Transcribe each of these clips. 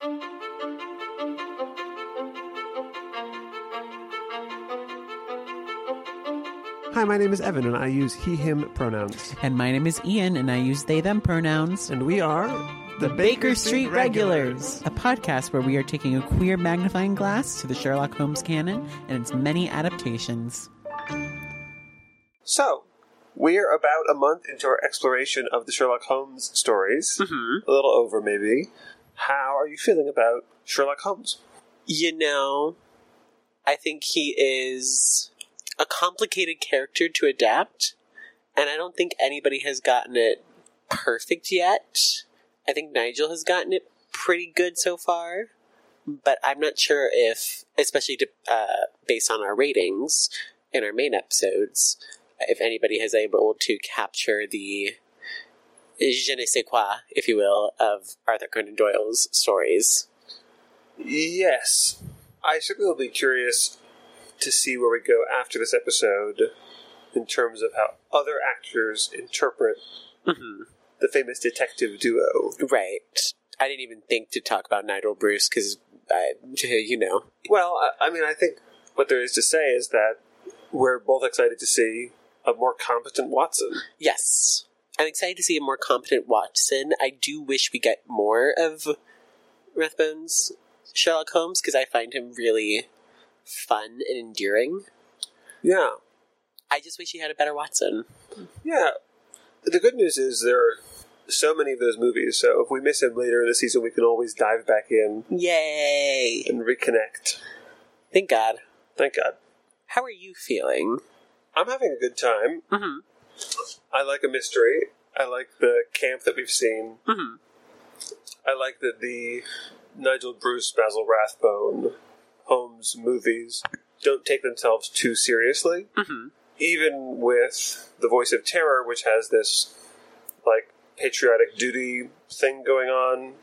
Hi, my name is Evan, and I use he, him pronouns. And my name is Ian, and I use they, them pronouns. And we are The Baker Street Regulars, a podcast where we are taking a queer magnifying glass to the Sherlock Holmes canon and its many adaptations. So, we're about a month into our exploration of the Sherlock Holmes stories. Mm-hmm. A little over, maybe. How are you feeling about Sherlock Holmes? You know, I think he is a complicated character to adapt, and I don't think anybody has gotten it perfect yet. I think Nigel has gotten it pretty good so far, but I'm not sure if, especially to, uh, based on our ratings in our main episodes, if anybody has able to capture the je ne sais quoi, if you will, of Arthur Conan Doyle's stories. Yes. I certainly will be curious to see where we go after this episode in terms of how other actors interpret Mm-hmm. the famous detective duo. Right. I didn't even think to talk about Nigel Bruce because, I you know, Well, I, I mean, I think what there is to say is that we're both excited to see a more competent Watson. yes. I'm excited to see a more competent Watson. I do wish we get more of Rathbone's Sherlock Holmes because I find him really fun and endearing. Yeah. I just wish he had a better Watson. Yeah. The good news is there are so many of those movies, so if we miss him later in the season, we can always dive back in Yay! and reconnect. Thank God. Thank God. How are you feeling? I'm having a good time. Mm-hmm. I like a mystery. I like the camp that we've seen. Mm-hmm. I like that the Nigel Bruce, Basil Rathbone, Holmes movies don't take themselves too seriously. Mm-hmm. Even with The Voice of Terror, which has this, like, patriotic duty thing going on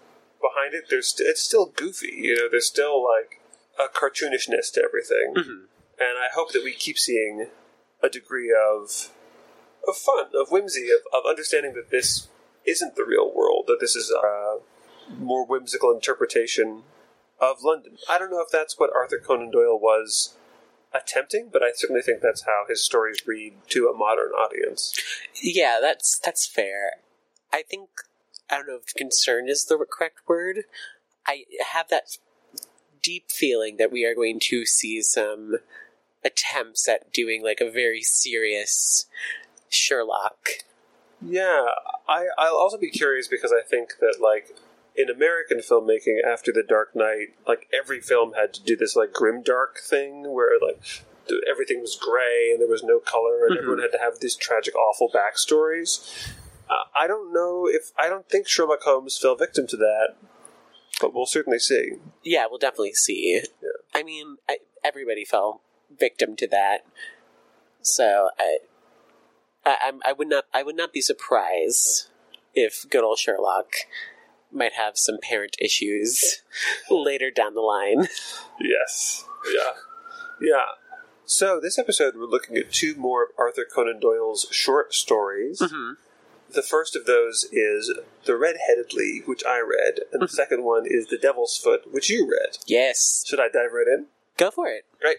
behind it, there's st- it's still goofy. You know, there's still, like, a cartoonishness to everything. Mm-hmm. And I hope that we keep seeing a degree of of fun, of whimsy, of, of understanding that this isn't the real world, that this is a more whimsical interpretation of London. I don't know if that's what Arthur Conan Doyle was attempting, but I certainly think that's how his stories read to a modern audience. Yeah, that's that's fair. I think I don't know if concern is the correct word. I have that deep feeling that we are going to see some attempts at doing like a very serious Sherlock. Yeah, I, I'll also be curious because I think that, like, in American filmmaking after The Dark Knight, like, every film had to do this, like, grim dark thing where, like, everything was gray and there was no color and Mhm. everyone had to have these tragic, awful backstories. Uh, I don't know if. I don't think Sherlock Holmes fell victim to that, but we'll certainly see. Yeah, we'll definitely see. Yeah. I mean, I, everybody fell victim to that, so I, I, I'm- would not, I would not be surprised if good old Sherlock might have some parent issues later down the line. Yes. Yeah. Yeah. So, this episode, we're looking at two more of Arthur Conan Doyle's short stories. Mm-hmm. The first of those is The Red Headed League, which I read, and the second one is The Devil's Foot, which you read. Yes, Should I dive right in? go for it. Great.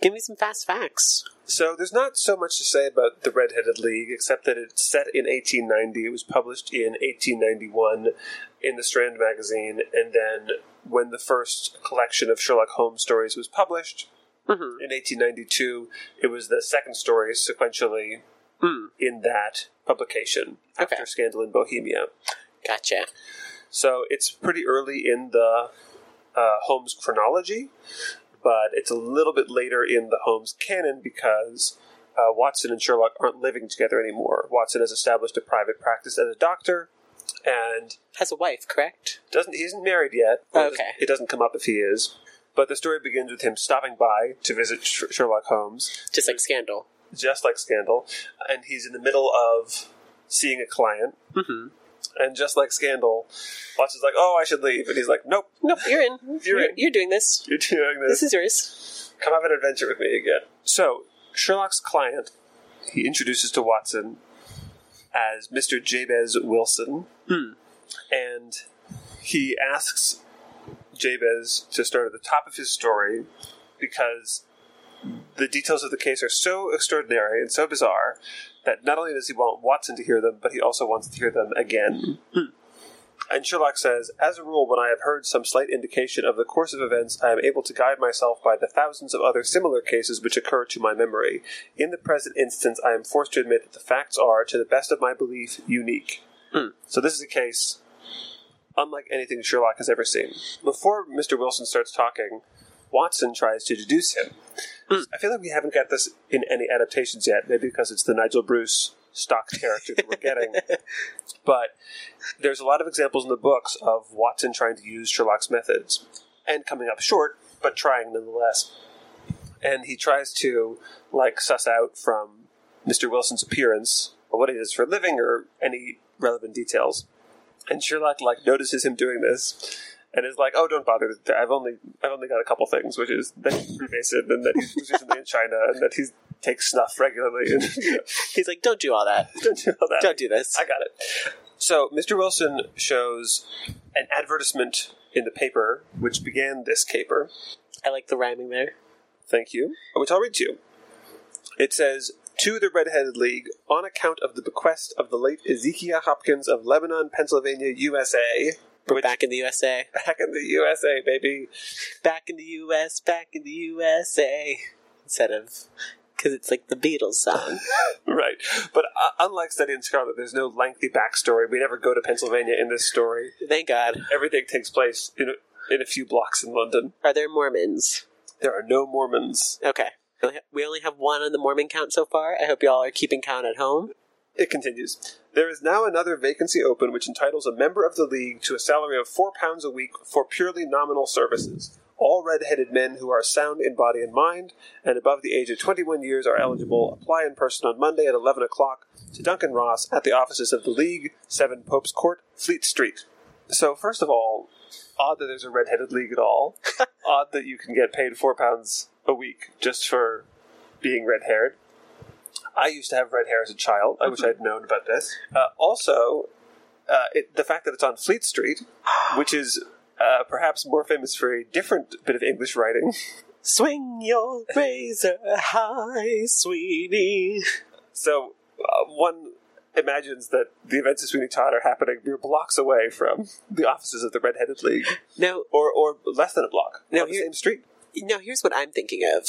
Give me some fast facts. So, there's not so much to say about The Red Headed League, except that it's set in 1890. It was published in 1891 in the Strand magazine, and then when the first collection of Sherlock Holmes stories was published Mm-hmm. in 1892, it was the second story sequentially Mm, in that publication after Okay. Scandal in Bohemia. gotcha. So it's pretty early in the uh, Holmes chronology, but it's a little bit later in the Holmes canon because uh, Watson and Sherlock aren't living together anymore. Watson has established a private practice as a doctor, and Has a wife, correct? doesn't he isn't married yet. Okay. doesn't- it doesn't come up if he is. But the story begins with him stopping by to visit Sh- Sherlock Holmes, Just like Scandal. just like Scandal, and he's in the middle of seeing a client. Mm-hmm. And just like Scandal, Watson's like, "Oh, I should leave," and he's like, "Nope, Nope, you're in. You're you're, in. you're doing this. you're doing This this. is yours. Come have an adventure with me again." So Sherlock's client, he introduces to Watson as Mister Jabez Wilson, Hmm. and he asks Jabez to start at the top of his story because the details of the case are so extraordinary and so bizarre that not only does he want Watson to hear them, but he also wants to hear them again. And Sherlock says, As a rule, when I have heard some slight indication of the course of events, I am able to guide myself by the thousands of other similar cases which occur to my memory. In the present instance, I am forced to admit that the facts are, to the best of my belief, unique. Hmm. So this is a case unlike anything Sherlock has ever seen. Before Mr. Wilson starts talking, Watson tries to deduce him. Hmm. I feel like we haven't got this in any adaptations yet, maybe because it's the Nigel Bruce stock character that we're getting. but there's a lot of examples in the books of Watson trying to use Sherlock's methods and coming up short, but trying nonetheless. And he tries to like suss out from Mr. Wilson's appearance or what he does for a living or any relevant details. And Sherlock like notices him doing this and is like, "Oh, don't bother. I've only I've only got a couple things, which is that he's Freemason and that he's recently in China and that he takes snuff regularly and you know, He's like, don't do all that. don't do all that. Don't do this. I got it. So, Mr. Wilson shows an advertisement in the paper, which began this caper. I like the rhyming there. Thank you. Which I'll read to you. It says, To the Red-Headed League, on account of the bequest of the late Ezekiel Hopkins of Lebanon, Pennsylvania, USA. We're back in the USA. Back in the USA, baby. Back in the US, back in the USA. Instead of, because it's like the Beatles song. Right. But uh, unlike Study in Scarlet, there's no lengthy backstory. We never go to Pennsylvania in this story. Thank God. Everything takes place in a, in a few blocks in London. Are there Mormons? There are no Mormons. Okay. We only We only have one on the Mormon count so far. I hope y'all are keeping count at home. It continues. There is now another vacancy open which entitles a member of the League to a salary of four pounds a week for purely nominal services. All red-headed men who are sound in body and mind and above the age of 21 years are eligible. Apply in person on Monday at 11 o'clock to Duncan Ross at the offices of the League, 7 Pope's Court, Fleet Street. So, first of all, odd that there's a red-headed league at all. odd that you can get paid four pounds a week just for being red-haired. I used to have red hair as a child. I wish I'd known about this. Uh, also, uh, it, the fact that it's on Fleet Street, which is uh, perhaps more famous for a different bit of English writing. Swing your razor high, sweetie. So uh, one imagines that the events of Sweeney Todd are happening mere blocks away from the offices of the Red-Headed League, Now, or or less than a block Now on the here- same street. now here's what I'm thinking of.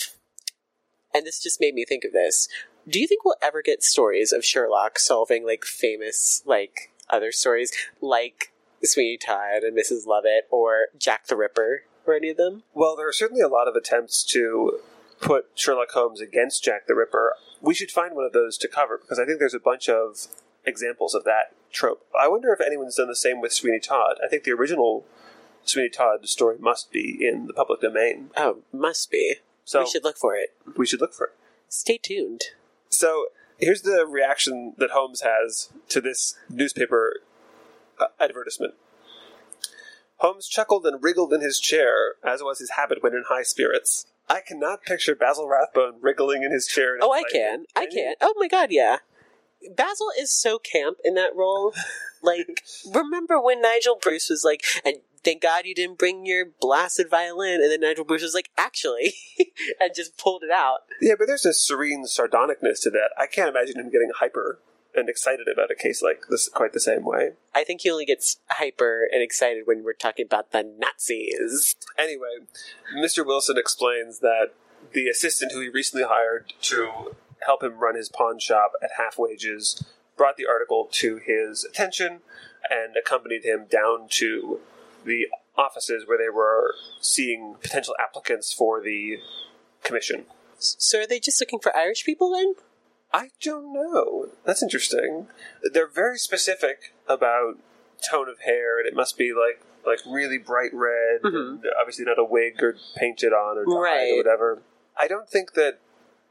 And this just made me think of this. Do you think we'll ever get stories of Sherlock solving like famous like other stories like Sweeney Todd and Mrs. Lovett or Jack the Ripper or any of them? Well, there are certainly a lot of attempts to put Sherlock Holmes against Jack the Ripper. We should find one of those to cover because I think there's a bunch of examples of that trope. I wonder if anyone's done the same with Sweeney Todd. I think the original Sweeney Todd story must be in the public domain. Oh, must be. So we should look for it. we should look for it. Stay tuned. So here's the reaction that Holmes has to this newspaper uh, advertisement. Holmes chuckled and wriggled in his chair, as was his habit when in high spirits. I cannot picture Basil Rathbone wriggling in his chair. in Oh, I can. I can. Oh my god, yeah. Basil is so camp in that role. Like, remember when Nigel Bruce was like, and thank God you didn't bring your blasted violin, and then Nigel Bruce was like, actually, and just pulled it out. Yeah, but there's a serene sardonicness to that. I can't imagine him getting hyper and excited about a case like this quite the same way. I think he only gets hyper and excited when we're talking about the Nazis. Anyway, Mr. Wilson explains that the assistant who he recently hired to help him run his pawn shop at half wages brought the article to his attention and accompanied him down to the offices where they were seeing potential applicants for the commission. So are they just looking for Irish people then? I don't know. That's interesting. They're very specific about tone of hair, and it must be like like really bright red, and obviously not a wig or painted on or dyed Mm-hmm. Right. or whatever. I don't think that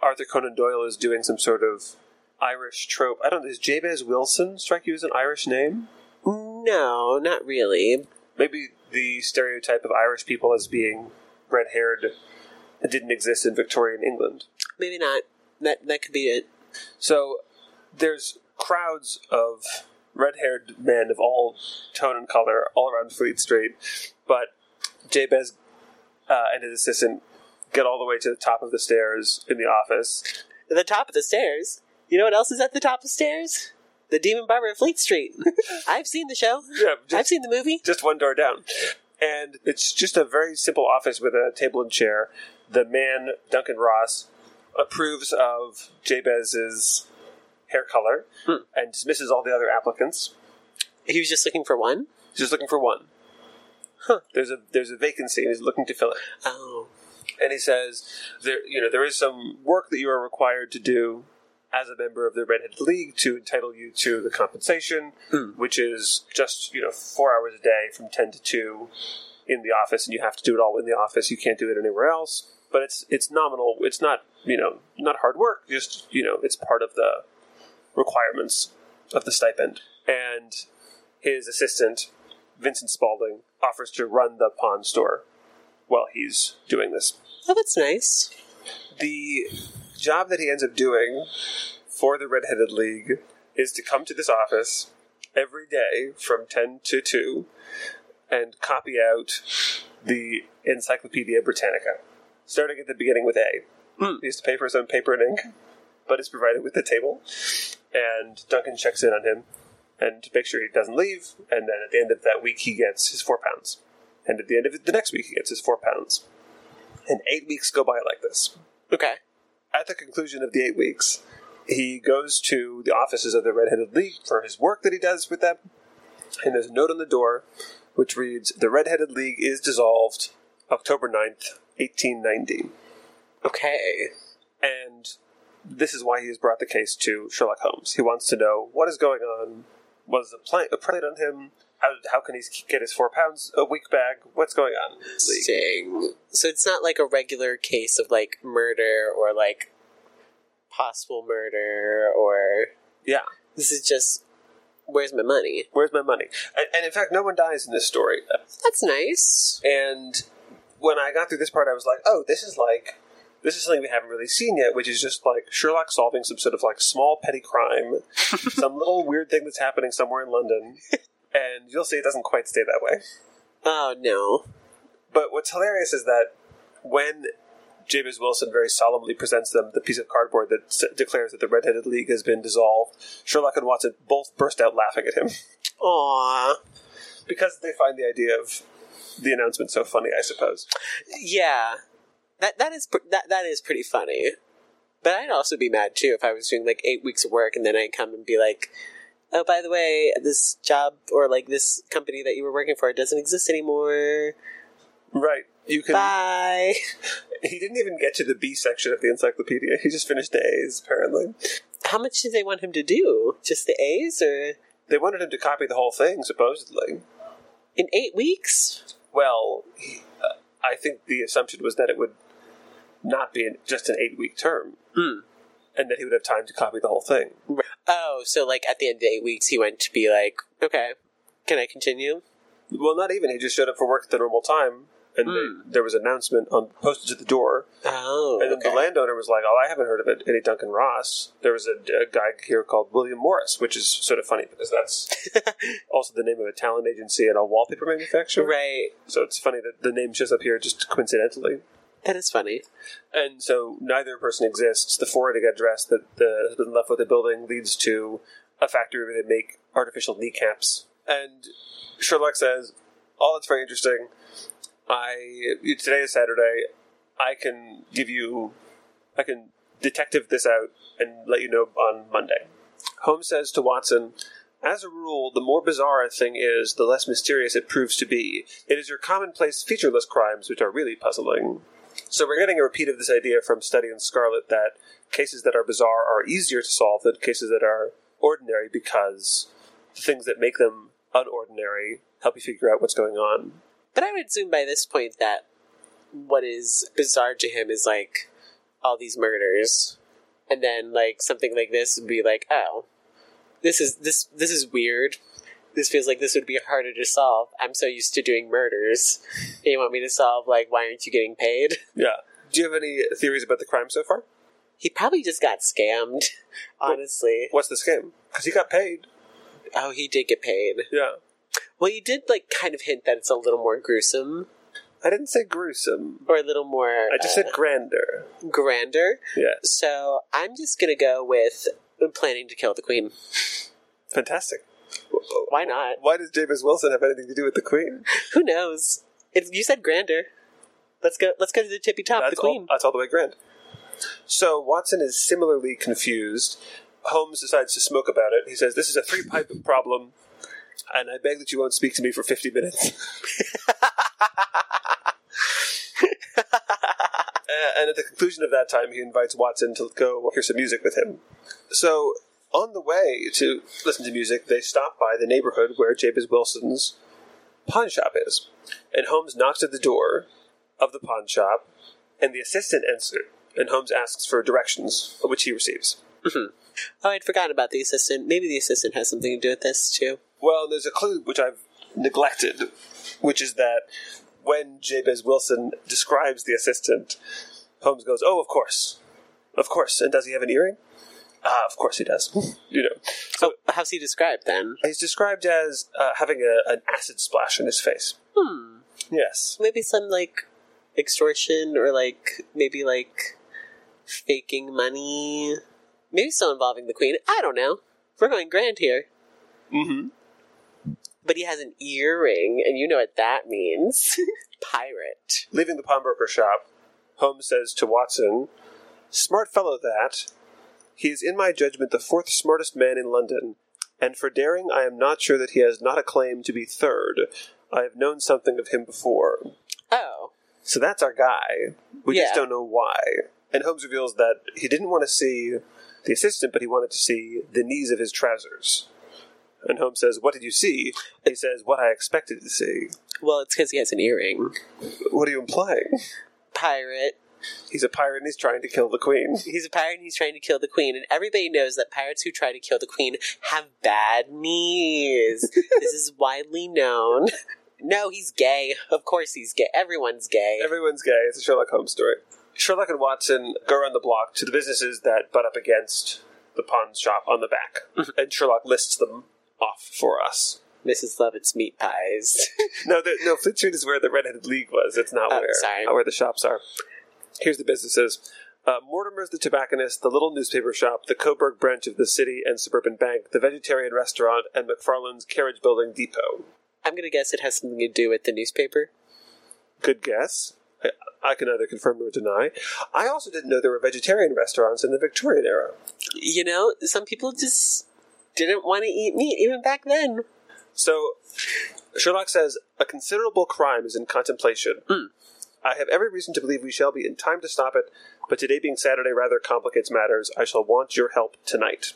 Arthur Conan Doyle is doing some sort of Irish trope. I don't. Does Jabez Wilson strike you as an Irish name? No, not really. Maybe the stereotype of Irish people as being red haired didn't exist in Victorian England. Maybe not. That that could be it. So there's crowds of red-haired men of all tone and color all around Fleet Street, but Jabez uh, and his assistant get all the way to the top of the stairs in the office. At the top of the stairs. You know what else is at the top of the stairs? The Demon Barber of Fleet Street. I've seen the show. Yeah, I've seen the movie. just one door down. And it's just a very simple office with a table and chair. The man, Duncan Ross, approves of Jabez's hair color Hmm. and dismisses all the other applicants. He was just looking for one. He's just looking for one. Huh. There's a there's a vacancy and he's looking to fill it. Oh. and he says there you know there is some work that you are required to do as a member of the Redheaded League to entitle you to the compensation, Hmm. which is just you know four hours a day from ten to two in the office, and you have to do it all in the office. You can't do it anywhere else. But it's it's nominal. It's not you know not hard work. Just you know it's part of the requirements of the stipend. And his assistant Vincent Spaulding offers to run the pawn store while he's doing this Oh, that's nice. the job that he ends up doing for the Redheaded League is to come to this office every day from 10 to 2 and copy out the Encyclopedia Britannica, starting at the beginning with A. Hmm. He has to pay for his own paper and ink, but is provided with the table. And Duncan checks in on him and to make sure he doesn't leave. And then at the end of that week, he gets his four pounds. And at the end of the next week, he gets his four pounds. And eight weeks go by like this Okay. At the conclusion of the eight weeks, he goes to the offices of the Redheaded League for his work that he does with them. And there's a note on the door which reads The Redheaded League is dissolved October 9th, 1890. Okay. And this is why he has brought the case to Sherlock Holmes. He wants to know what is going on, was the plan, a plan on him, how, how can he get his four pounds a week back, what's going on in this league. Interesting. So it's not like a regular case of like murder or like possible murder or Yeah. this is just where's my money? Where's my money? And, and in fact, no one dies in this story. That's nice. And when I got through this part, I was like, oh, this is like, this is something we haven't really seen yet, which is just like Sherlock solving some sort of like small petty crime, some little weird thing that's happening somewhere in London. And you'll see it doesn't quite stay that way. Oh no. But what's hilarious is that when Jabez Wilson very solemnly presents them the piece of cardboard that s- declares that the Red-Headed League has been dissolved, Sherlock and Watson both burst out laughing at him Aw. because they find the idea of the announcement so funny, I suppose. Yeah. That that is pr- that that is pretty funny. But I'd also be mad too if I was doing like eight weeks of work and then I come and be like, "Oh, by the way, this job or like this company that you were working for doesn't exist anymore. Right. You can. Bye." He didn't even get to the B section of the encyclopedia. He just finished the A's, apparently. How much did they want him to do? Just the A's or They wanted him to copy the whole thing, supposedly. in eight weeks? Well, he, uh, I think the assumption was that it would not be an, just an eight week term, Hmm. And that he would have time to copy the whole thing. Oh, so like at the end of the eight weeks, he went to be like, "Okay, can I continue?" Well, not even. He just showed up for work at the normal time, and Hmm. they, there was an announcement on posted at the door. Oh, And then okay. the landowner was like, "Oh, I haven't heard of it. Any Duncan Ross?" There was a, a guy here called William Morris, which is sort of funny because that's also the name of a talent agency and a wallpaper manufacturer. right. So it's funny that the name shows up here just coincidentally. That is funny. And so neither person exists. The Florida address that the, has been left with the building leads to a factory where they make artificial kneecaps. And Sherlock says, "Oh, that's very interesting. I today is Saturday. I can give you, I can detective this out and let you know on Monday." Holmes says to Watson, as a rule, the more bizarre a thing is, the less mysterious it proves to be. It is your commonplace, featureless crimes which are really puzzling. So we're getting a repeat of this idea from Study in Scarlet that cases that are bizarre are easier to solve than cases that are ordinary because the things that make them unordinary help you figure out what's going on. But I would assume by this point that what is bizarre to him is like all these murders, and then like something like this would be like, oh, this is this this is weird. This feels like this would be harder to solve. I'm so used to doing murders. And you want me to solve like why aren't you getting paid? Yeah. Do you have any theories about the crime so far? He probably just got scammed. Honestly, What's the scam? Because he got paid. oh, he did get paid. Yeah. Well, you did like kind of hint that it's a little more gruesome. I didn't say gruesome. or a little more I just uh, said grander. grander. Yeah. So I'm just gonna go with planning to kill the queen. Fantastic. Why not? Why does Jabez Wilson have anything to do with the Queen? Who knows? It's, you said grander. Let's go. Let's go to the tippy top. That's the queen. All, that's all the way grand. So Watson is similarly confused. Holmes decides to smoke about it. He says, This is a three pipe problem, and I beg that you won't speak to me for 50 minutes. And at the conclusion of that time, he invites Watson to go hear some music with him. So, on the way to listen to music, they stop by the neighborhood where Jabez Wilson's pawn shop is. And Holmes knocks at the door of the pawn shop, and the assistant answers. And Holmes asks for directions, which he receives. Mm-hmm. oh, I'd forgotten about the assistant. Maybe the assistant has something to do with this too. Well, there's a clue which I've neglected, which is that when Jabez Wilson describes the assistant, Holmes goes, "Oh, of course, of course." And does he have an earring? Ah, of course he does. you know, So, how's he described then? he's described as uh, having a, an acid splash in his face. Hmm. Yes, Maybe some like extortion or like maybe like faking money. Maybe still involving the queen. I don't know. We're going grand here. mm-hmm. But he has an earring, and you know what that means. Pirate. Leaving the pawnbroker shop, Holmes says to Watson, Smart fellow that. He is, in my judgment, the fourth smartest man in London, and for daring I am not sure that he has not a claim to be third. I have known something of him before. Oh. So that's our guy. We just don't know why. And Holmes reveals that he didn't want to see the assistant, but he wanted to see the knees of his trousers. And Holmes says, What did you see? He says, What I expected to see. Well, it's because he has an earring. What are you implying? Pirate. He's a pirate and he's trying to kill the queen. He's a pirate and he's trying to kill the queen, and everybody knows that pirates who try to kill the queen have bad knees. this is widely known. No, he's gay. Of course he's gay. Everyone's gay. Everyone's gay. It's a Sherlock Holmes story. Sherlock and Watson go around the block to the businesses that butt up against the pawn shop on the back, mm-hmm. and Sherlock lists them off for us. Mrs. Lovett's meat pies. No, the, no, Fleet Street is where the Red-Headed League was. It's not Oh, where sorry. not where the shops are. Here's the businesses: uh, Mortimer's the tobacconist, the little newspaper shop, the Coburg branch of the City and Suburban Bank, the vegetarian restaurant, and McFarland's carriage building depot. I'm gonna guess it has something to do with the newspaper. Good guess. I, I can neither confirm nor deny. I also didn't know there were vegetarian restaurants in the Victorian era. You know, some people just didn't want to eat meat even back then. So, Sherlock says a considerable crime is in contemplation. Hmm. I have every reason to believe we shall be in time to stop it, but today being Saturday rather complicates matters. I shall want your help tonight.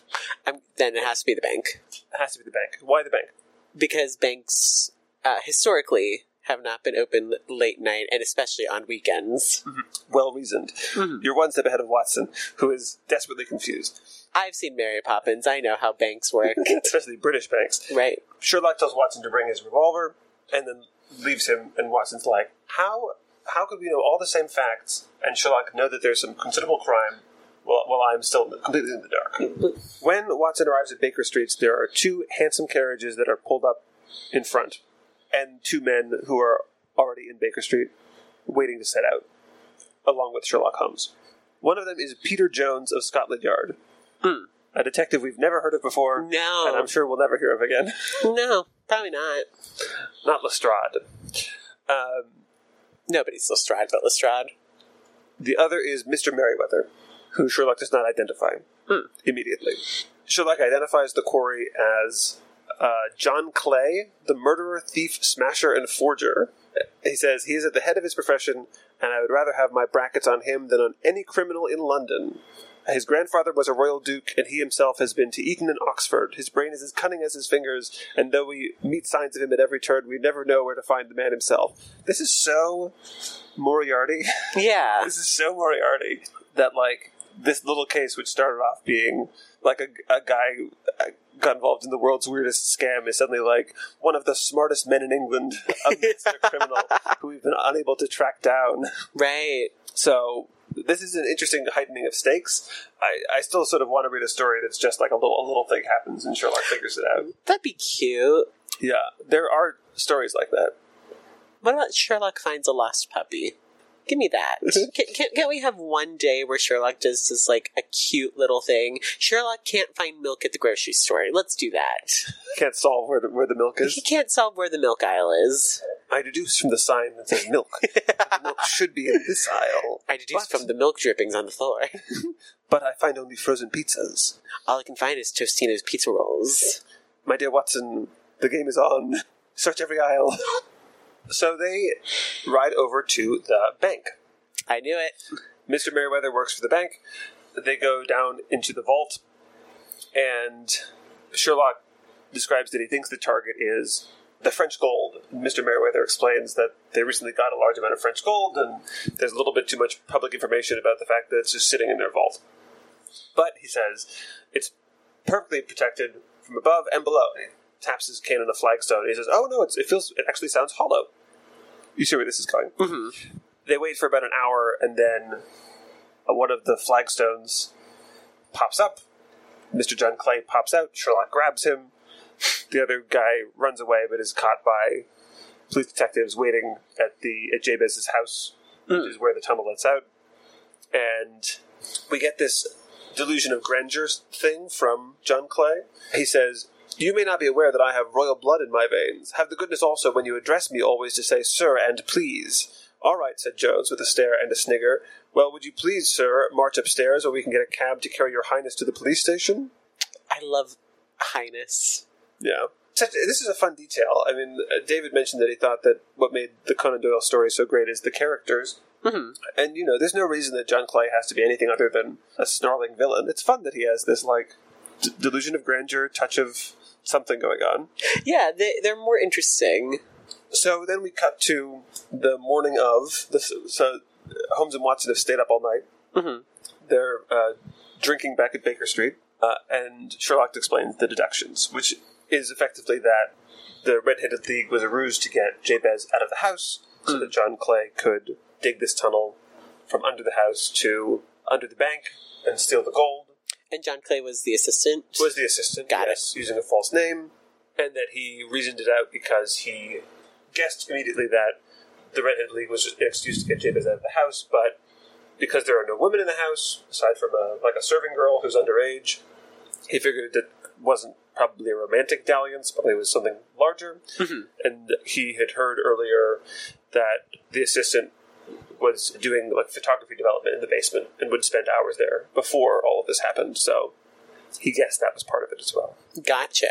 Um, then it has to be the bank. It has to be the bank. Why the bank? Because banks, uh, historically, have not been open late night and especially on weekends. Well reasoned. Mhm. You're one step ahead of Watson, who is desperately confused, I've seen Mary Poppins. I know how banks work. especially British banks. right. Sherlock tells Watson to bring his revolver, and then leaves him. And Watson's like, "How? How could we know all the same facts, and Sherlock know that there's some considerable crime, while, while I'm still completely in the dark?" When Watson arrives at Baker Street, there are two hansom carriages that are pulled up in front, and two men who are already in Baker Street, waiting to set out, along with Sherlock Holmes. One of them is Peter Jones of Scotland Yard, Hmm. a detective we've never heard of before, No. and I'm sure we'll never hear of again. No, probably not. Not Lestrade. Um, Nobody's Lestrade but Lestrade. the other is Mr. Merriweather, who Sherlock does not identify Hmm. immediately. Sherlock identifies the quarry as uh, John Clay, the murderer, thief, smasher, and forger. He says he is at the head of his profession, and I would rather have my brackets on him than on any criminal in London. His grandfather was a royal duke, and he himself has been to Eton and Oxford. His brain is as cunning as his fingers, and though we meet signs of him at every turn, we never know where to find the man himself. This is so Moriarty. Yeah. this is so Moriarty that like this little case, which started off being like a, a guy uh, got involved in the world's weirdest scam, is suddenly like one of the smartest men in England a criminal who we've been unable to track down. Right. So this is an interesting heightening of stakes. I, I still sort of want to read a story that's just like a little a little thing happens and Sherlock figures it out. That'd be cute. Yeah, there are stories like that. What about Sherlock finds a lost puppy? Give me that. can, can, can't we have one day where Sherlock does this like a cute little thing? Sherlock can't find milk at the grocery store. Let's do that. Can't solve where the, where the milk is. He can't solve where the milk aisle is. I deduce from the sign that says milk. the milk should be in this aisle. I deduce But- from the milk drippings on the floor. But I find only frozen pizzas. All I can find is Tostino's pizza rolls. My dear Watson, the game is on. Search every aisle. So they ride over to the bank. I knew it. Mr. Merriweather works for the bank. They go down into the vault, and Sherlock describes that he thinks the target is the French gold. Mr. Merriweather explains that they recently got a large amount of French gold, and there's a little bit too much public information about the fact that it's just sitting in their vault. But he says it's perfectly protected from above and below. Taps his cane on a flagstone. And he says, "Oh no, it's, it feels it actually sounds hollow." You see where this is going? Mm-hmm. They wait for about an hour, and then uh, one of the flagstones pops up. Mr. John Clay pops out. Sherlock grabs him. The other guy runs away, but is caught by police detectives waiting at the at Jabez's house, which is where the tunnel lets out. And we get this delusion of grandeur thing from John Clay. He says, You may not be aware that I have royal blood in my veins. Have the goodness also, when you address me, always to say, Sir, and please. All right, said Jones, with a stare and a snigger. Well, would you please, sir, march upstairs, or we can get a cab to carry your highness to the police station? I love Highness. Yeah. This is a fun detail. I mean, uh, David mentioned that he thought that what made the Conan Doyle story so great is the characters. Mhm. And, you know, there's no reason that John Clay has to be anything other than a snarling villain. It's fun that he has this, like, d- delusion of grandeur, touch of something going on. Yeah, they, they're more interesting. So then we cut to the morning of. The, so Holmes and Watson have stayed up all night. Mhm. They're uh, drinking back at Baker Street, uh, and Sherlock explains the deductions, which is effectively that the Red-Headed League was a ruse to get Jabez out of the house, so that John Clay could dig this tunnel from under the house to under the bank and steal the gold And John Clay was the assistant. was the assistant, Got it. using a false name, and that he reasoned it out because he guessed immediately that the Redhead League was just an excuse to get Jabez out of the house, but because there are no women in the house, aside from a, like a serving girl who's underage, he figured it wasn't probably a romantic dalliance, probably was something larger, Mhm. and he had heard earlier that the assistant was doing like photography development in the basement and would spend hours there before all of this happened. So he guessed that was part of it as well. Gotcha.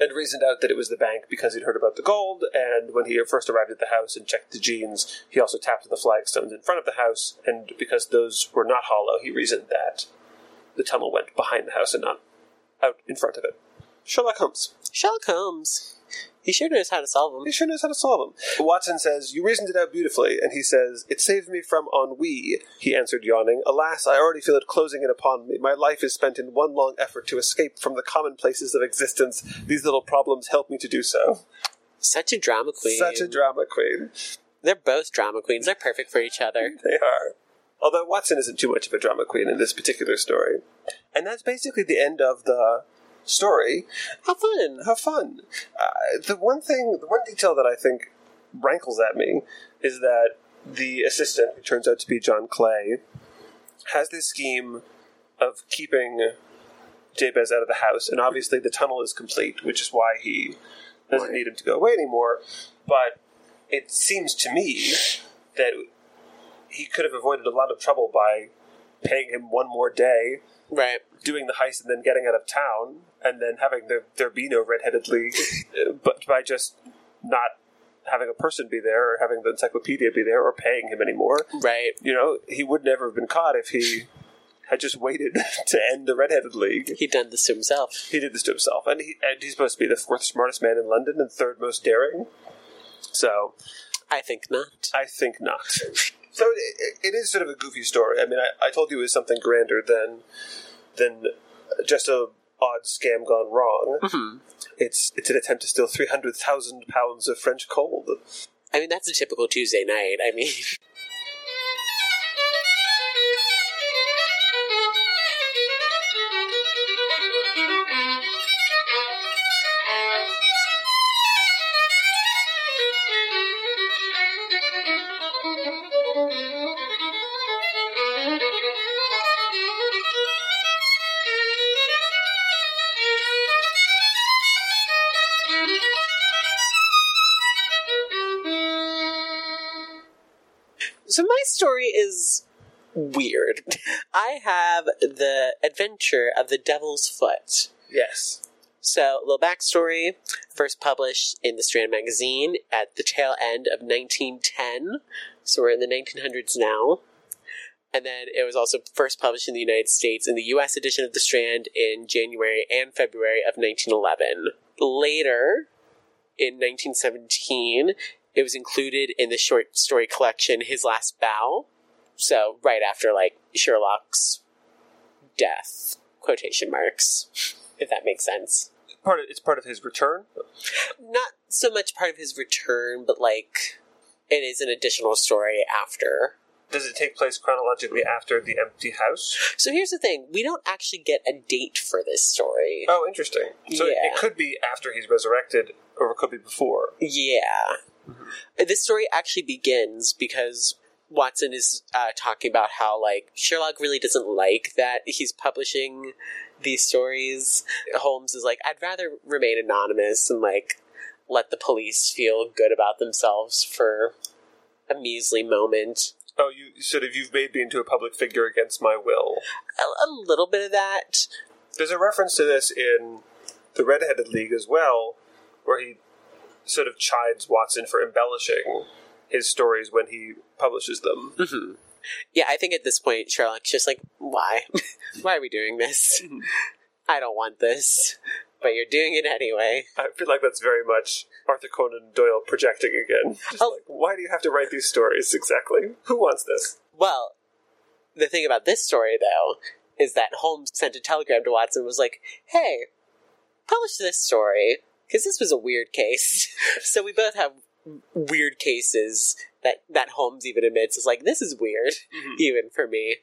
And reasoned out that it was the bank because he'd heard about the gold, and when he first arrived at the house and checked the jeans, he also tapped the flagstones in front of the house, and because those were not hollow, he reasoned that the tunnel went behind the house and not out in front of it. Sherlock Holmes. Sherlock Holmes. He sure knows how to solve them. He sure knows how to solve them. Watson says, You reasoned it out beautifully. And he says, It saved me from ennui. He answered, yawning, Alas, I already feel it closing in upon me. My life is spent in one long effort to escape from the commonplaces of existence. These little problems help me to do so. Such a drama queen. Such a drama queen. They're both drama queens. They're perfect for each other. They are. Although Watson isn't too much of a drama queen in this particular story. And that's basically the end of the story. have fun. have fun. Uh, the one thing, the one detail that I think rankles at me is that the assistant, who turns out to be John Clay, has this scheme of keeping Jabez out of the house, and obviously the tunnel is complete, which is why he doesn't need him to go away anymore. But it seems to me that he could have avoided a lot of trouble by paying him one more day Right. doing the heist and then getting out of town and then having there, there be no red-headed league but by just not having a person be there or having the encyclopedia be there or paying him anymore Right. you know he would never have been caught if he had just waited to end the red-headed league He'd done this to himself. he did this to himself and, he, and he's supposed to be the fourth smartest man in london and third most daring so I think not. I think not. So it, it is sort of a goofy story. I mean, I, I told you it was something grander than than just a odd scam gone wrong. Mhm. It's it's an attempt to steal three hundred thousand pounds of French gold. I mean, that's a typical Tuesday night. I mean, story is weird. I have the adventure of the Devil's Foot. Yes. So, a little backstory. First published in the Strand magazine at the tail end of 1910. So, we're in the 1900s now. And then it was also first published in the United States in the US edition of the Strand in January and February of 1911. Later, in 1917, it was included in the short story collection His Last Bow. So, right after, like, Sherlock's death, quotation marks, if that makes sense part of it's part of his return. not so much part of his return, but like it is an additional story after. Does it take place chronologically after the empty house? So here's the thing: we don't actually get a date for this story. Oh, interesting. So Yeah. it could be after he's resurrected, or it could be before. Yeah, this story actually begins because Watson is uh, talking about how like Sherlock really doesn't like that he's publishing these stories. Holmes is like, I'd rather remain anonymous and like let the police feel good about themselves for a measly moment. Oh, you sort of you've made me into a public figure against my will. a, a little bit of that. There's a reference to this in the Red-Headed League as well, where he sort of chides Watson for embellishing his stories when he publishes them. hmm Yeah, I think at this point Sherlock's just like, why? why are we doing this? I don't want this, but you're doing it anyway. I feel like that's very much Arthur Conan Doyle projecting again. Just Oh. like, why do you have to write these stories exactly? Who wants this? Well, the thing about this story though is that Holmes sent a telegram to Watson and was like, "Hey, publish this story because this was a weird case." so we both have weird cases that that Holmes even admits is like this is weird mm-hmm. even for me.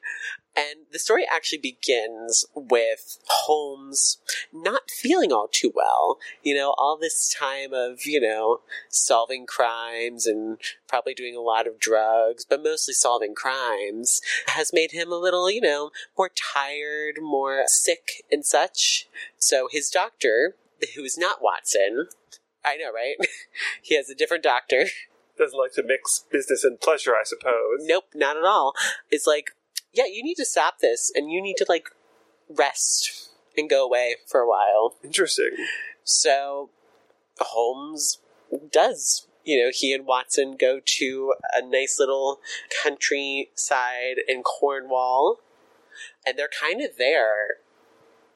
And the story actually begins with Holmes not feeling all too well. You know, all this time of, you know, solving crimes and probably doing a lot of drugs, but mostly solving crimes, has made him a little, you know, more tired, more sick and such. So his doctor, who is not Watson, I know, right? he has a different doctor. Doesn't like to mix business and pleasure, I suppose. Nope, not at all. It's like, yeah, you need to stop this and you need to, like, rest and go away for a while. Interesting. So Holmes does. You know, he and Watson go to a nice little countryside in Cornwall, and they're kind of there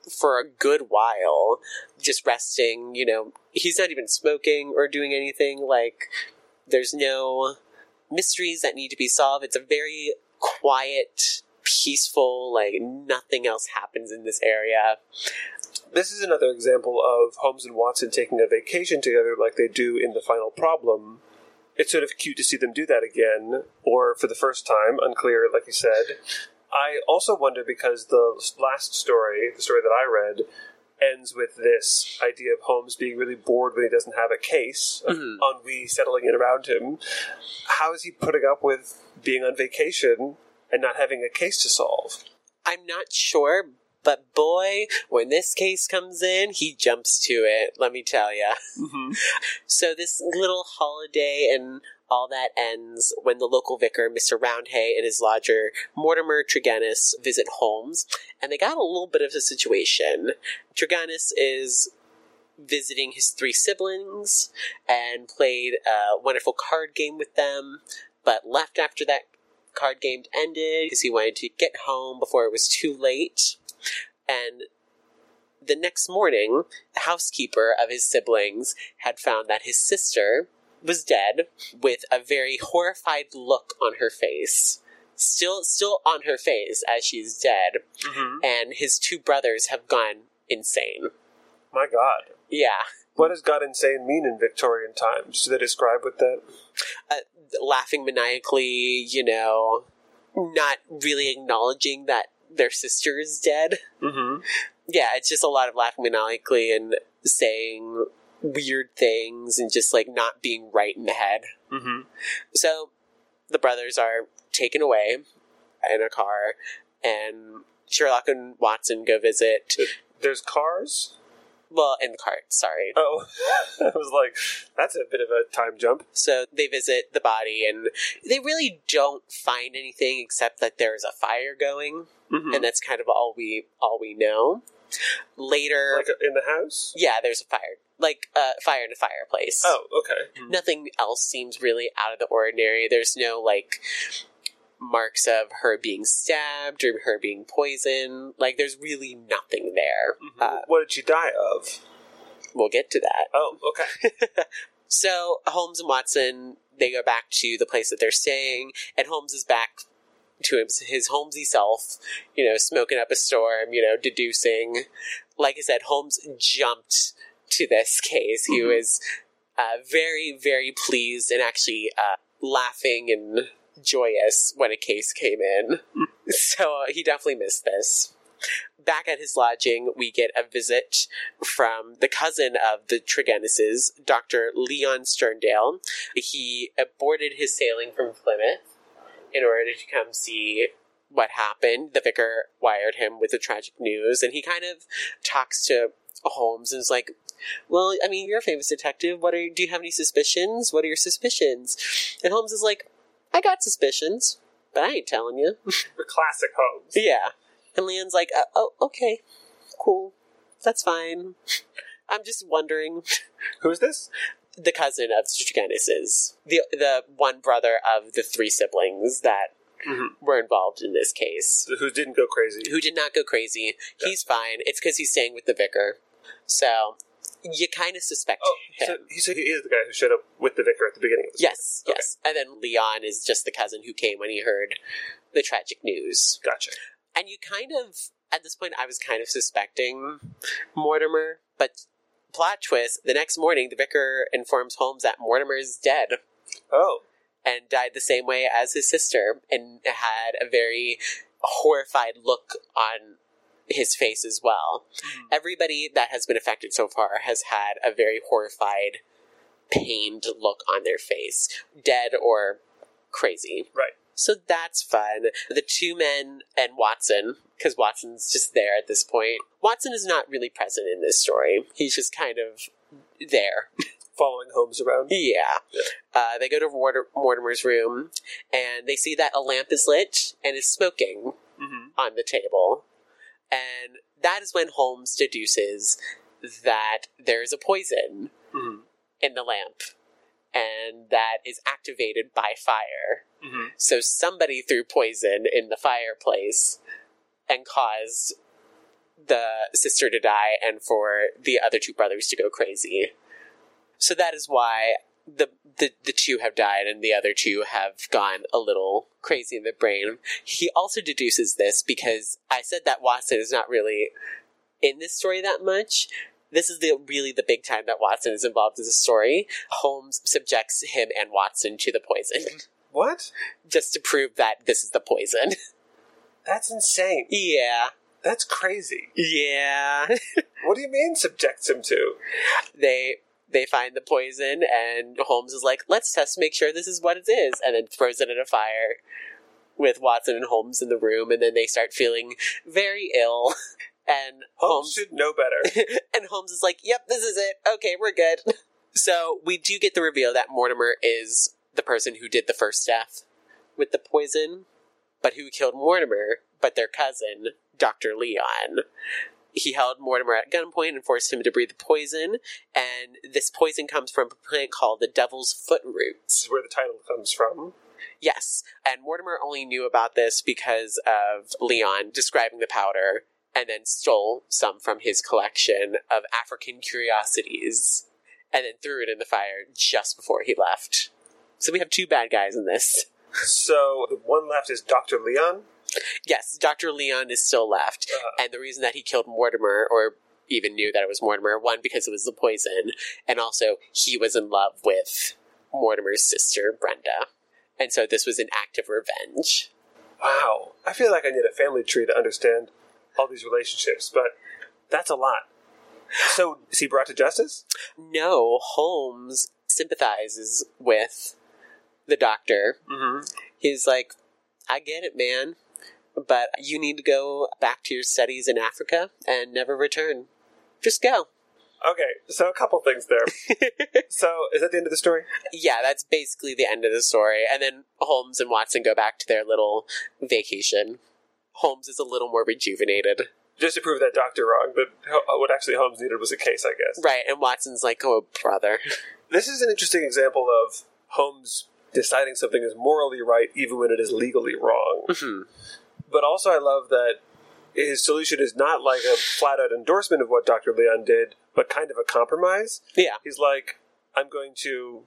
for a good while, just resting. You know, he's not even smoking or doing anything. Like, there's no mysteries that need to be solved. It's a very quiet, peaceful, like, nothing else happens in this area. This is another example of Holmes and Watson taking a vacation together like they do in The Final Problem. It's sort of cute to see them do that again, or for the first time, unclear, like you said. I also wonder because the last story, the story that I read, ends with this idea of Holmes being really bored when he doesn't have a case, Mhm. ennui settling in around him. How is he putting up with being on vacation and not having a case to solve? I'm not sure, but boy, when this case comes in, he jumps to it, let me tell you. Mm-hmm. So this little holiday and all that ends when the local vicar, Mr. Roundhay, and his lodger, Mortimer Tregennis, visit Holmes, and they got a little bit of a situation. Tregennis is visiting his three siblings and played a wonderful card game with them, but left after that card game ended because he wanted to get home before it was too late. And the next morning, the housekeeper of his siblings had found that his sister was dead with a very horrified look on her face. Still still on her face as she's dead, Mm-hmm. and his two brothers have gone insane. My God. Yeah. What does God insane mean in Victorian times? Do they describe what that? Uh, laughing maniacally, you know, not really acknowledging that their sister is dead. Mm-hmm. yeah, it's just a lot of laughing maniacally and saying weird things and just like not being right in the head. Mm-hmm. So the brothers are taken away in a car, and Sherlock and Watson go visit. There's cars. Well, in the cart, sorry. Oh, I was like, that's a bit of a time jump. So they visit the body, and they really don't find anything except that there's a fire going, Mhm. and that's kind of all we all we know. Later, like in the house. yeah, there's a fire, like a uh, fire in a fireplace. Oh, okay. nothing else seems really out of the ordinary. There's no like marks of her being stabbed or her being poisoned. Like there's really nothing there. Mhm. Uh, what did she die of? we'll get to that. Oh, okay. So Holmes and Watson they go back to the place that they're staying, and Holmes is back to his, his Holmesy self, you know, smoking up a storm, you know, deducing. Like I said, Holmes jumped to this case. He Mhm. was uh, very, very pleased and actually uh, laughing and joyous when a case came in. so uh, he definitely missed this. Back at his lodging, we get a visit from the cousin of the Tregennises, Dr. Leon Sterndale. He aborted his sailing from Plymouth in order to come see what happened. The vicar wired him with the tragic news, and he kind of talks to Holmes and is like, "Well, I mean, you're a famous detective. What are do you have any suspicions? What are your suspicions?" And Holmes is like, "I got suspicions, but I ain't telling you." the classic Holmes. yeah, and Leon's like, uh, "Oh, okay, cool, that's fine." I'm just wondering Who's this? The cousin of Tregennises, the the one brother of the three siblings that Mhm. were involved in this case, Who didn't go crazy? who did not go crazy. He's fine. It's because he's staying with the vicar. So you kind of suspect Oh, him. so he said he is the guy who showed up with the vicar at the beginning of the yes, Okay. yes. And then Leon is just the cousin who came when he heard the tragic news. Gotcha. And you kind of, at this point, I was kind of suspecting Mortimer, but plot twist the next morning, the vicar informs Holmes that Mortimer is dead. Oh, and died the same way as his sister and had a very horrified look on his face as well. Hmm. Everybody that has been affected so far has had a very horrified, pained look on their face, dead or crazy. right. So that's fun. The two men and Watson, because Watson's just there at this point. Watson is not really present in this story. He's just kind of there. Following Holmes around. Yeah. Yeah. Uh, they go to Mortimer, Mortimer's room and they see that a lamp is lit and is smoking Mm-hmm. on the table. And that is when Holmes deduces that there's a poison Mm-hmm. in the lamp and that is activated by fire. Mm-hmm. So somebody threw poison in the fireplace and caused the sister to die and for the other two brothers to go crazy. So that is why the, the the two have died and the other two have gone a little crazy in the brain. He also deduces this because I said that Watson is not really in this story that much. This is the really the big time that Watson is involved in the story. Holmes subjects him and Watson to the poison What? just to prove that this is the poison. That's insane. yeah. That's crazy. Yeah. What do you mean subjects him to? they they find the poison and Holmes is like, "Let's test make sure this is what it is." And then throws it in a fire with Watson and Holmes in the room and then they start feeling very ill. And Holmes Holmes should know better. and Holmes is like, "Yep, this is it. Okay, we're good." So, we do get the reveal that Mortimer is the person who did the first death with the poison, but who killed Mortimer, but their cousin, Dr. Leon. He held Mortimer at gunpoint and forced him to breathe the poison, and this poison comes from a plant called the Devil's Foot this is where the title comes from. Yes, and Mortimer only knew about this because of Leon describing the powder and then stole some from his collection of African curiosities and then threw it in the fire just before he left. So we have two bad guys in this. So the one left is Dr. Leon. Yes, Dr. Leon is still left. Uh, And the reason that he killed Mortimer, or even knew that it was Mortimer, one, because it was the poison, and also he was in love with Mortimer's sister, Brenda. And so this was an act of revenge. wow. I feel like I need a family tree to understand all these relationships, but that's a lot. So is he brought to justice? No, Holmes sympathizes with the doctor. Mm-hmm. He's like, I get it, man, but you need to go back to your studies in Africa and never return. Just go. Okay, so a couple things there. so, is that the end of the story? yeah, that's basically the end of the story. And then Holmes and Watson go back to their little vacation. Holmes is a little more rejuvenated. Just to prove that doctor wrong, Ho- what actually Holmes needed was a case, I guess. Right, and Watson's like, oh, brother. This is an interesting example of Holmes deciding something is morally right even when it is legally wrong. Mhm. But also, I love that his solution is not like a flat out endorsement of what Dr. Leon did, but kind of a compromise. Yeah. He's like, I'm going to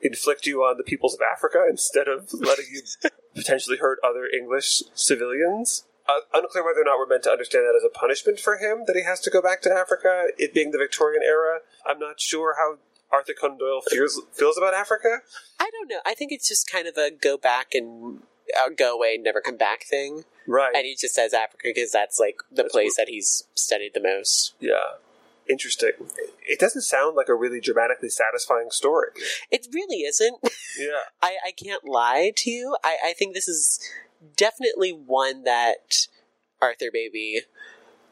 inflict you on the peoples of Africa instead of letting you potentially hurt other English civilians. Uh, unclear whether or not we're meant to understand that as a punishment for him that he has to go back to Africa, it being the Victorian era. I'm not sure how Arthur Conan Doyle feels feels about Africa. I don't know. I think it's just kind of a go back and go away, and never come back thing. Right. And he just says Africa because that's like the That's place that he's studied the most. yeah. Interesting. It doesn't sound like a really dramatically satisfying story. It really isn't. Yeah. I, I can't lie to you. I, I think this is definitely one that Arthur Baby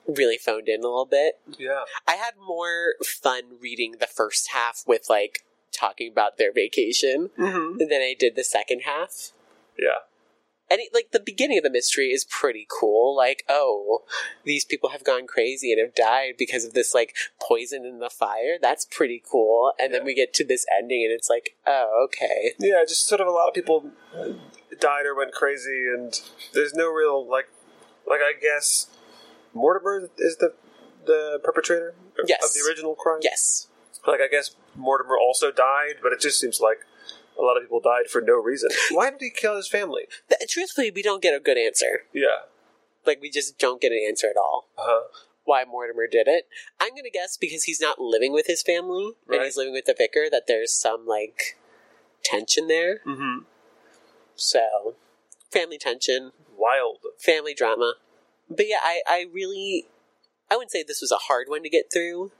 really phoned in a little bit. Yeah. I had more fun reading the first half with like talking about their vacation Mm-hmm. than I did the second half. Yeah. And it, like the beginning of the mystery is pretty cool. Like, oh, these people have gone crazy and have died because of this like poison in the fire. That's pretty cool. And then we get to this ending, and it's like, oh, okay. Yeah, just sort of a lot of people uh, died or went crazy, and there's no real like, like I guess Mortimer is the the perpetrator of, Yes. of the original crime. Yes. Like I guess Mortimer also died, but it just seems like a lot of people died for no reason. Why did he kill his family? Th- truthfully, we don't get a good answer. Yeah. Like, we just don't get an answer at all. Uh-huh. Why Mortimer did it? I'm gonna guess because he's not living with his family and he's living with the vicar. That there's some like tension there. Mm-hmm. So, family tension, Wild. family drama. But yeah, I, I really, I wouldn't say this was a hard one to get through,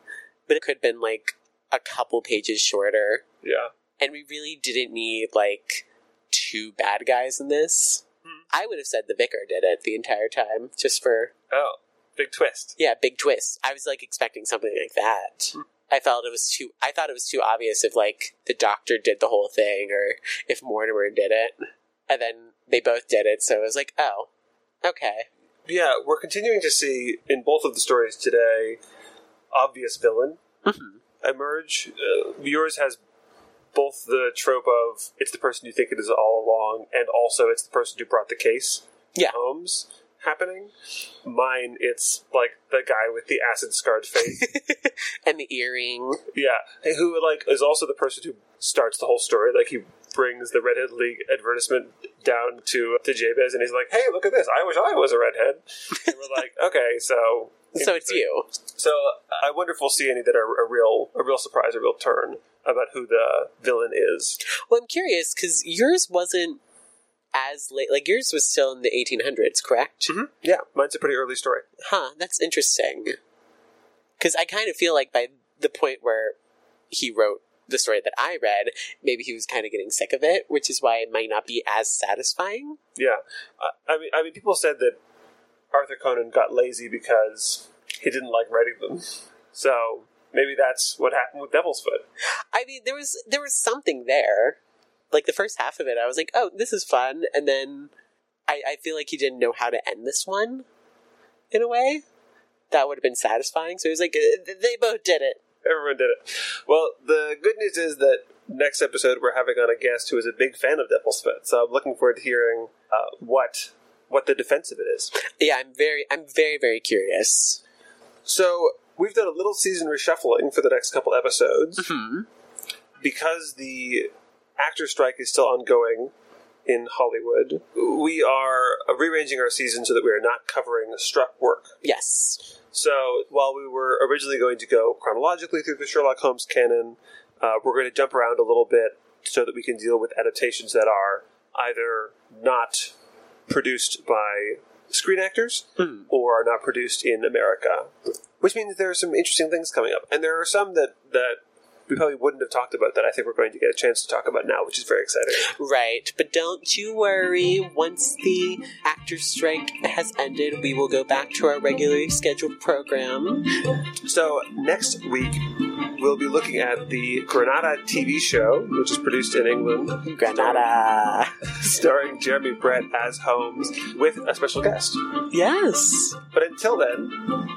but it could have been like a couple pages shorter. Yeah. And we really didn't need like two bad guys in this. Hmm. I would have said the vicar did it the entire time, just for, Oh, big twist. yeah, big twist. I was like expecting something like that. Hmm. I felt it was too, I thought it was too obvious if like the doctor did the whole thing or if Mortimer did it. And then they both did it, so it was like, oh, okay. Yeah, we're continuing to see in both of the stories today obvious villain Mhm. emerge. Uh, yours has both the trope of it's the person you think it is all along, and also it's the person who brought the case. Yeah. Holmes happening. Mine, it's like the guy with the acid scarred face. and the earring. yeah, who like is also the person who starts the whole story. Like he brings the Redhead League advertisement down to to Jabez, and he's like, "Hey, look at this! I wish I was a redhead." and we're like, "Okay, so." So it's you. So I wonder if we'll see any that are a real, a real surprise, a real turn about who the villain is. Well, I'm curious because yours wasn't as late. Like yours was still in the 1800s, correct? Mm-hmm. Yeah, mine's a pretty early story. Huh. That's interesting. Because I kind of feel like by the point where he wrote the story that I read, maybe he was kind of getting sick of it, which is why it might not be as satisfying. Yeah, I, I mean, I mean, people said that Arthur Conan got lazy because he didn't like writing them. So maybe that's what happened with Devil's Foot. I mean, there was there was something there. Like the first half of it, I was like, "Oh, this is fun," and then I, I feel like he didn't know how to end this one. In a way, that would have been satisfying. So he was like, "Uh, "They both did it." Everyone did it. Well, the good news is that next episode we're having on a guest who is a big fan of Devil's Foot. So I'm looking forward to hearing uh, what what the defense of it is. Yeah, I'm very, I'm very, very curious. So we've done a little season reshuffling for the next couple episodes Hmm. because the actor strike is still ongoing in Hollywood. We are rearranging our season so that we are not covering struck work. Yes. So while we were originally going to go chronologically through the Sherlock Holmes canon, uh, we're going to jump around a little bit so that we can deal with adaptations that are either not produced by screen actors Hmm. or are not produced in America. Which means there are some interesting things coming up, and there are some that that we probably wouldn't have talked about that. I think we're going to get a chance to talk about now, which is very exciting. Right, but don't you worry. Once the actors' strike has ended, we will go back to our regularly scheduled program. So next week we'll be looking at the Granada TV show, which is produced in England, Granada. starring Jeremy Brett as Holmes with a special guest. Yes. But until then,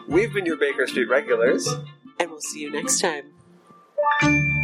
we've been your Baker Street regulars. And we'll see you next time you